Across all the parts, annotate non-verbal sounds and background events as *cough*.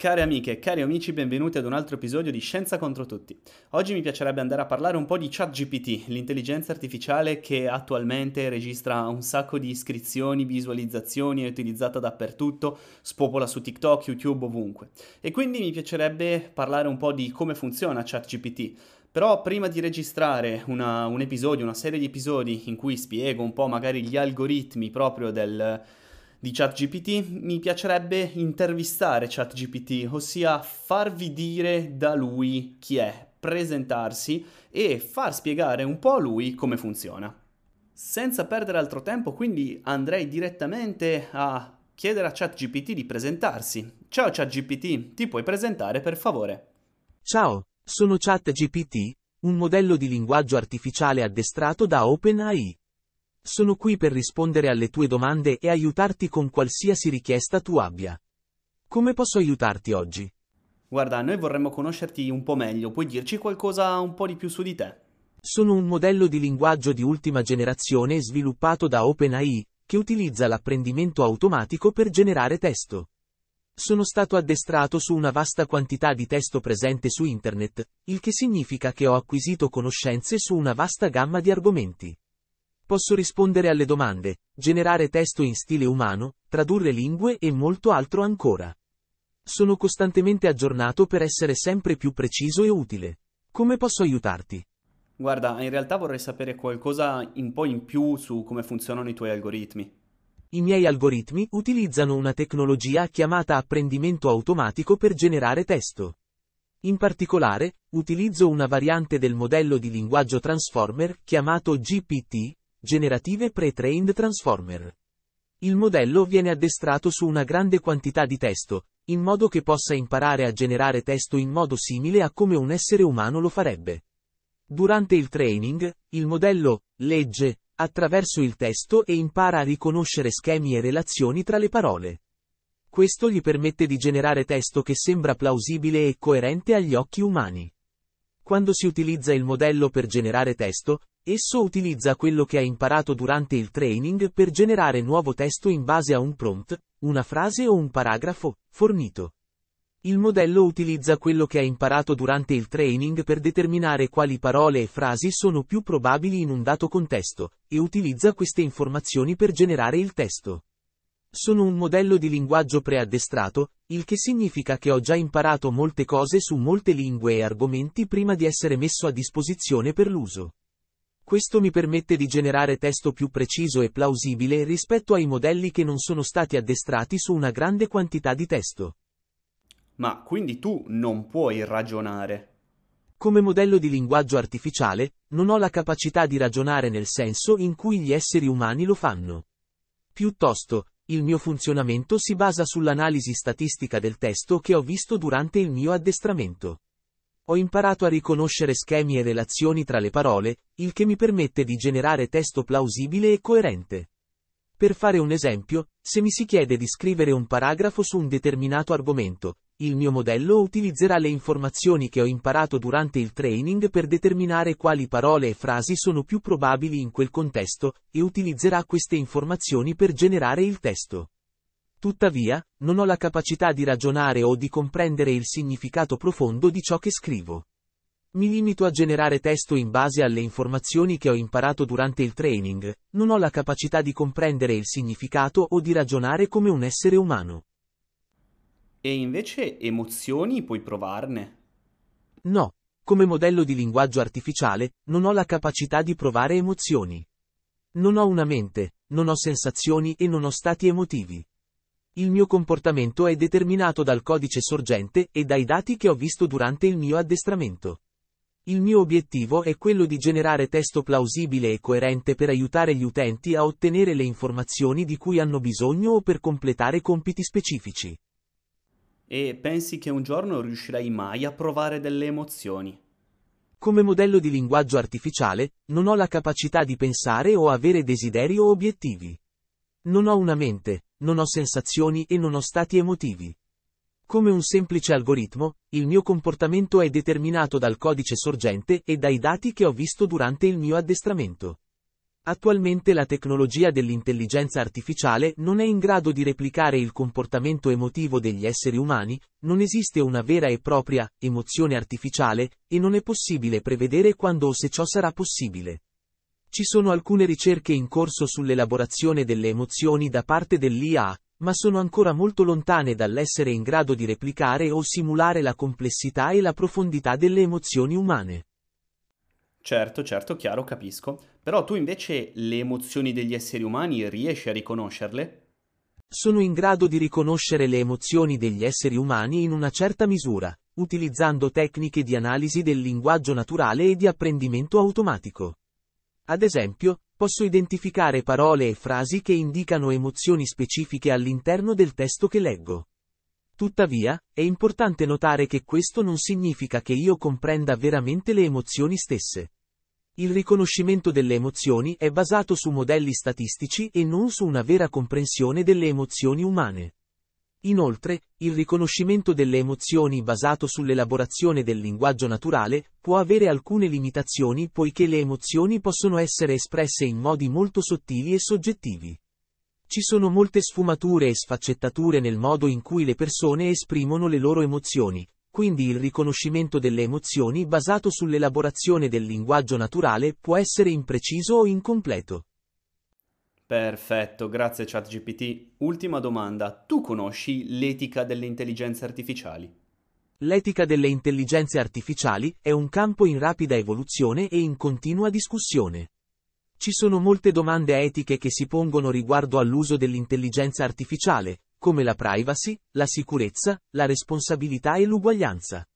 Care amiche cari amici, benvenuti ad un altro episodio di Scienza contro tutti. Oggi mi piacerebbe andare a parlare un po' di ChatGPT, l'intelligenza artificiale che attualmente registra un sacco di iscrizioni, visualizzazioni, è utilizzata dappertutto, spopola su TikTok, YouTube, ovunque. E quindi mi piacerebbe parlare un po' di come funziona ChatGPT. Però prima di registrare una, un episodio, una serie di episodi in cui spiego un po' magari gli algoritmi proprio del di ChatGPT, mi piacerebbe intervistare ChatGPT, ossia farvi dire da lui chi è, presentarsi e far spiegare un po' a lui come funziona. Senza perdere altro tempo, quindi andrei direttamente a chiedere a ChatGPT di presentarsi. Ciao ChatGPT, ti puoi presentare per favore? Ciao, sono ChatGPT, un modello di linguaggio artificiale addestrato da OpenAI. Sono qui per rispondere alle tue domande e aiutarti con qualsiasi richiesta tu abbia. Come posso aiutarti oggi? Guarda, noi vorremmo conoscerti un po' meglio, puoi dirci qualcosa un po' di più su di te? Sono un modello di linguaggio di ultima generazione sviluppato da OpenAI, che utilizza l'apprendimento automatico per generare testo. Sono stato addestrato su una vasta quantità di testo presente su Internet, il che significa che ho acquisito conoscenze su una vasta gamma di argomenti. Posso rispondere alle domande, generare testo in stile umano, tradurre lingue e molto altro ancora. Sono costantemente aggiornato per essere sempre più preciso e utile. Come posso aiutarti? Guarda, in realtà vorrei sapere qualcosa un po' in più su come funzionano i tuoi algoritmi. I miei algoritmi utilizzano una tecnologia chiamata apprendimento automatico per generare testo. In particolare, utilizzo una variante del modello di linguaggio Transformer chiamato GPT, Generative Pre-Trained Transformer. Il modello viene addestrato su una grande quantità di testo, in modo che possa imparare a generare testo in modo simile a come un essere umano lo farebbe. Durante il training, il modello legge attraverso il testo e impara a riconoscere schemi e relazioni tra le parole. Questo gli permette di generare testo che sembra plausibile e coerente agli occhi umani. Quando si utilizza il modello per generare testo, Esso utilizza quello che ha imparato durante il training per generare nuovo testo in base a un prompt, una frase o un paragrafo, fornito. Il modello utilizza quello che ha imparato durante il training per determinare quali parole e frasi sono più probabili in un dato contesto, e utilizza queste informazioni per generare il testo. Sono un modello di linguaggio preaddestrato, il che significa che ho già imparato molte cose su molte lingue e argomenti prima di essere messo a disposizione per l'uso. Questo mi permette di generare testo più preciso e plausibile rispetto ai modelli che non sono stati addestrati su una grande quantità di testo. Ma quindi tu non puoi ragionare. Come modello di linguaggio artificiale, non ho la capacità di ragionare nel senso in cui gli esseri umani lo fanno. Piuttosto, il mio funzionamento si basa sull'analisi statistica del testo che ho visto durante il mio addestramento. Ho imparato a riconoscere schemi e relazioni tra le parole, il che mi permette di generare testo plausibile e coerente. Per fare un esempio, se mi si chiede di scrivere un paragrafo su un determinato argomento, il mio modello utilizzerà le informazioni che ho imparato durante il training per determinare quali parole e frasi sono più probabili in quel contesto, e utilizzerà queste informazioni per generare il testo. Tuttavia, non ho la capacità di ragionare o di comprendere il significato profondo di ciò che scrivo. Mi limito a generare testo in base alle informazioni che ho imparato durante il training, non ho la capacità di comprendere il significato o di ragionare come un essere umano. E invece emozioni puoi provarne? No, come modello di linguaggio artificiale, non ho la capacità di provare emozioni. Non ho una mente, non ho sensazioni e non ho stati emotivi. Il mio comportamento è determinato dal codice sorgente e dai dati che ho visto durante il mio addestramento. Il mio obiettivo è quello di generare testo plausibile e coerente per aiutare gli utenti a ottenere le informazioni di cui hanno bisogno o per completare compiti specifici. E pensi che un giorno riuscirai mai a provare delle emozioni? Come modello di linguaggio artificiale, non ho la capacità di pensare o avere desideri o obiettivi. Non ho una mente, non ho sensazioni e non ho stati emotivi. Come un semplice algoritmo, il mio comportamento è determinato dal codice sorgente e dai dati che ho visto durante il mio addestramento. Attualmente la tecnologia dell'intelligenza artificiale non è in grado di replicare il comportamento emotivo degli esseri umani, non esiste una vera e propria emozione artificiale, e non è possibile prevedere quando o se ciò sarà possibile. Ci sono alcune ricerche in corso sull'elaborazione delle emozioni da parte dell'IA, ma sono ancora molto lontane dall'essere in grado di replicare o simulare la complessità e la profondità delle emozioni umane. Certo, certo, chiaro, capisco. Però tu invece le emozioni degli esseri umani riesci a riconoscerle? Sono in grado di riconoscere le emozioni degli esseri umani in una certa misura, utilizzando tecniche di analisi del linguaggio naturale e di apprendimento automatico. Ad esempio, posso identificare parole e frasi che indicano emozioni specifiche all'interno del testo che leggo. Tuttavia, è importante notare che questo non significa che io comprenda veramente le emozioni stesse. Il riconoscimento delle emozioni è basato su modelli statistici e non su una vera comprensione delle emozioni umane. Inoltre, il riconoscimento delle emozioni basato sull'elaborazione del linguaggio naturale può avere alcune limitazioni poiché le emozioni possono essere espresse in modi molto sottili e soggettivi. Ci sono molte sfumature e sfaccettature nel modo in cui le persone esprimono le loro emozioni, quindi il riconoscimento delle emozioni basato sull'elaborazione del linguaggio naturale può essere impreciso o incompleto. Perfetto, grazie ChatGPT. Ultima domanda, tu conosci l'etica delle intelligenze artificiali? L'etica delle intelligenze artificiali è un campo in rapida evoluzione e in continua discussione. Ci sono molte domande etiche che si pongono riguardo all'uso dell'intelligenza artificiale, come la privacy, la sicurezza, la responsabilità e l'uguaglianza.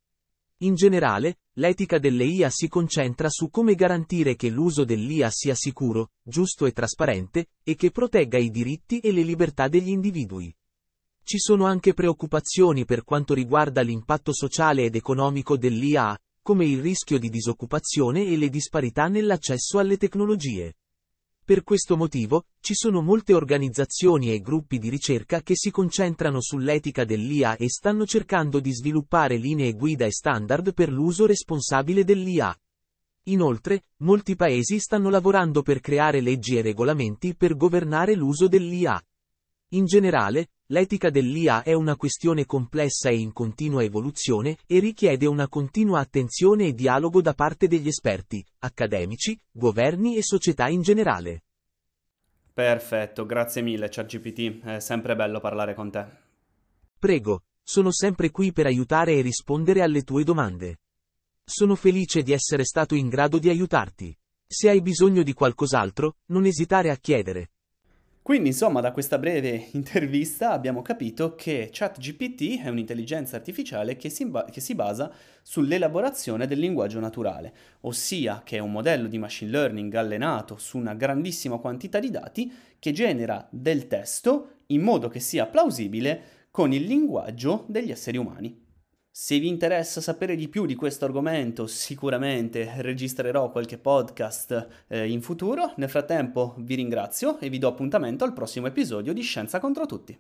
In generale, l'etica delle IA si concentra su come garantire che l'uso dell'IA sia sicuro, giusto e trasparente, e che protegga i diritti e le libertà degli individui. Ci sono anche preoccupazioni per quanto riguarda l'impatto sociale ed economico dell'IA, come il rischio di disoccupazione e le disparità nell'accesso alle tecnologie. Per questo motivo, ci sono molte organizzazioni e gruppi di ricerca che si concentrano sull'etica dell'IA e stanno cercando di sviluppare linee guida e standard per l'uso responsabile dell'IA. Inoltre, molti paesi stanno lavorando per creare leggi e regolamenti per governare l'uso dell'IA. In generale, L'etica dell'IA è una questione complessa e in continua evoluzione e richiede una continua attenzione e dialogo da parte degli esperti, accademici, governi e società in generale. Perfetto, grazie mille ChatGPT, è sempre bello parlare con te. Prego, sono sempre qui per aiutare e rispondere alle tue domande. Sono felice di essere stato in grado di aiutarti. Se hai bisogno di qualcos'altro, non esitare a chiedere. Quindi, insomma, da questa breve *laughs* intervista abbiamo capito che ChatGPT è un'intelligenza artificiale che si, ba- che si, basa sull'elaborazione del linguaggio naturale, ossia che è un modello di machine learning allenato su una grandissima quantità di dati che genera del testo in modo che sia plausibile con il linguaggio degli esseri umani. Se vi interessa sapere di più di questo argomento, sicuramente registrerò qualche podcast eh, in futuro. Nel frattempo vi ringrazio e vi do appuntamento al prossimo episodio di Scienza contro tutti.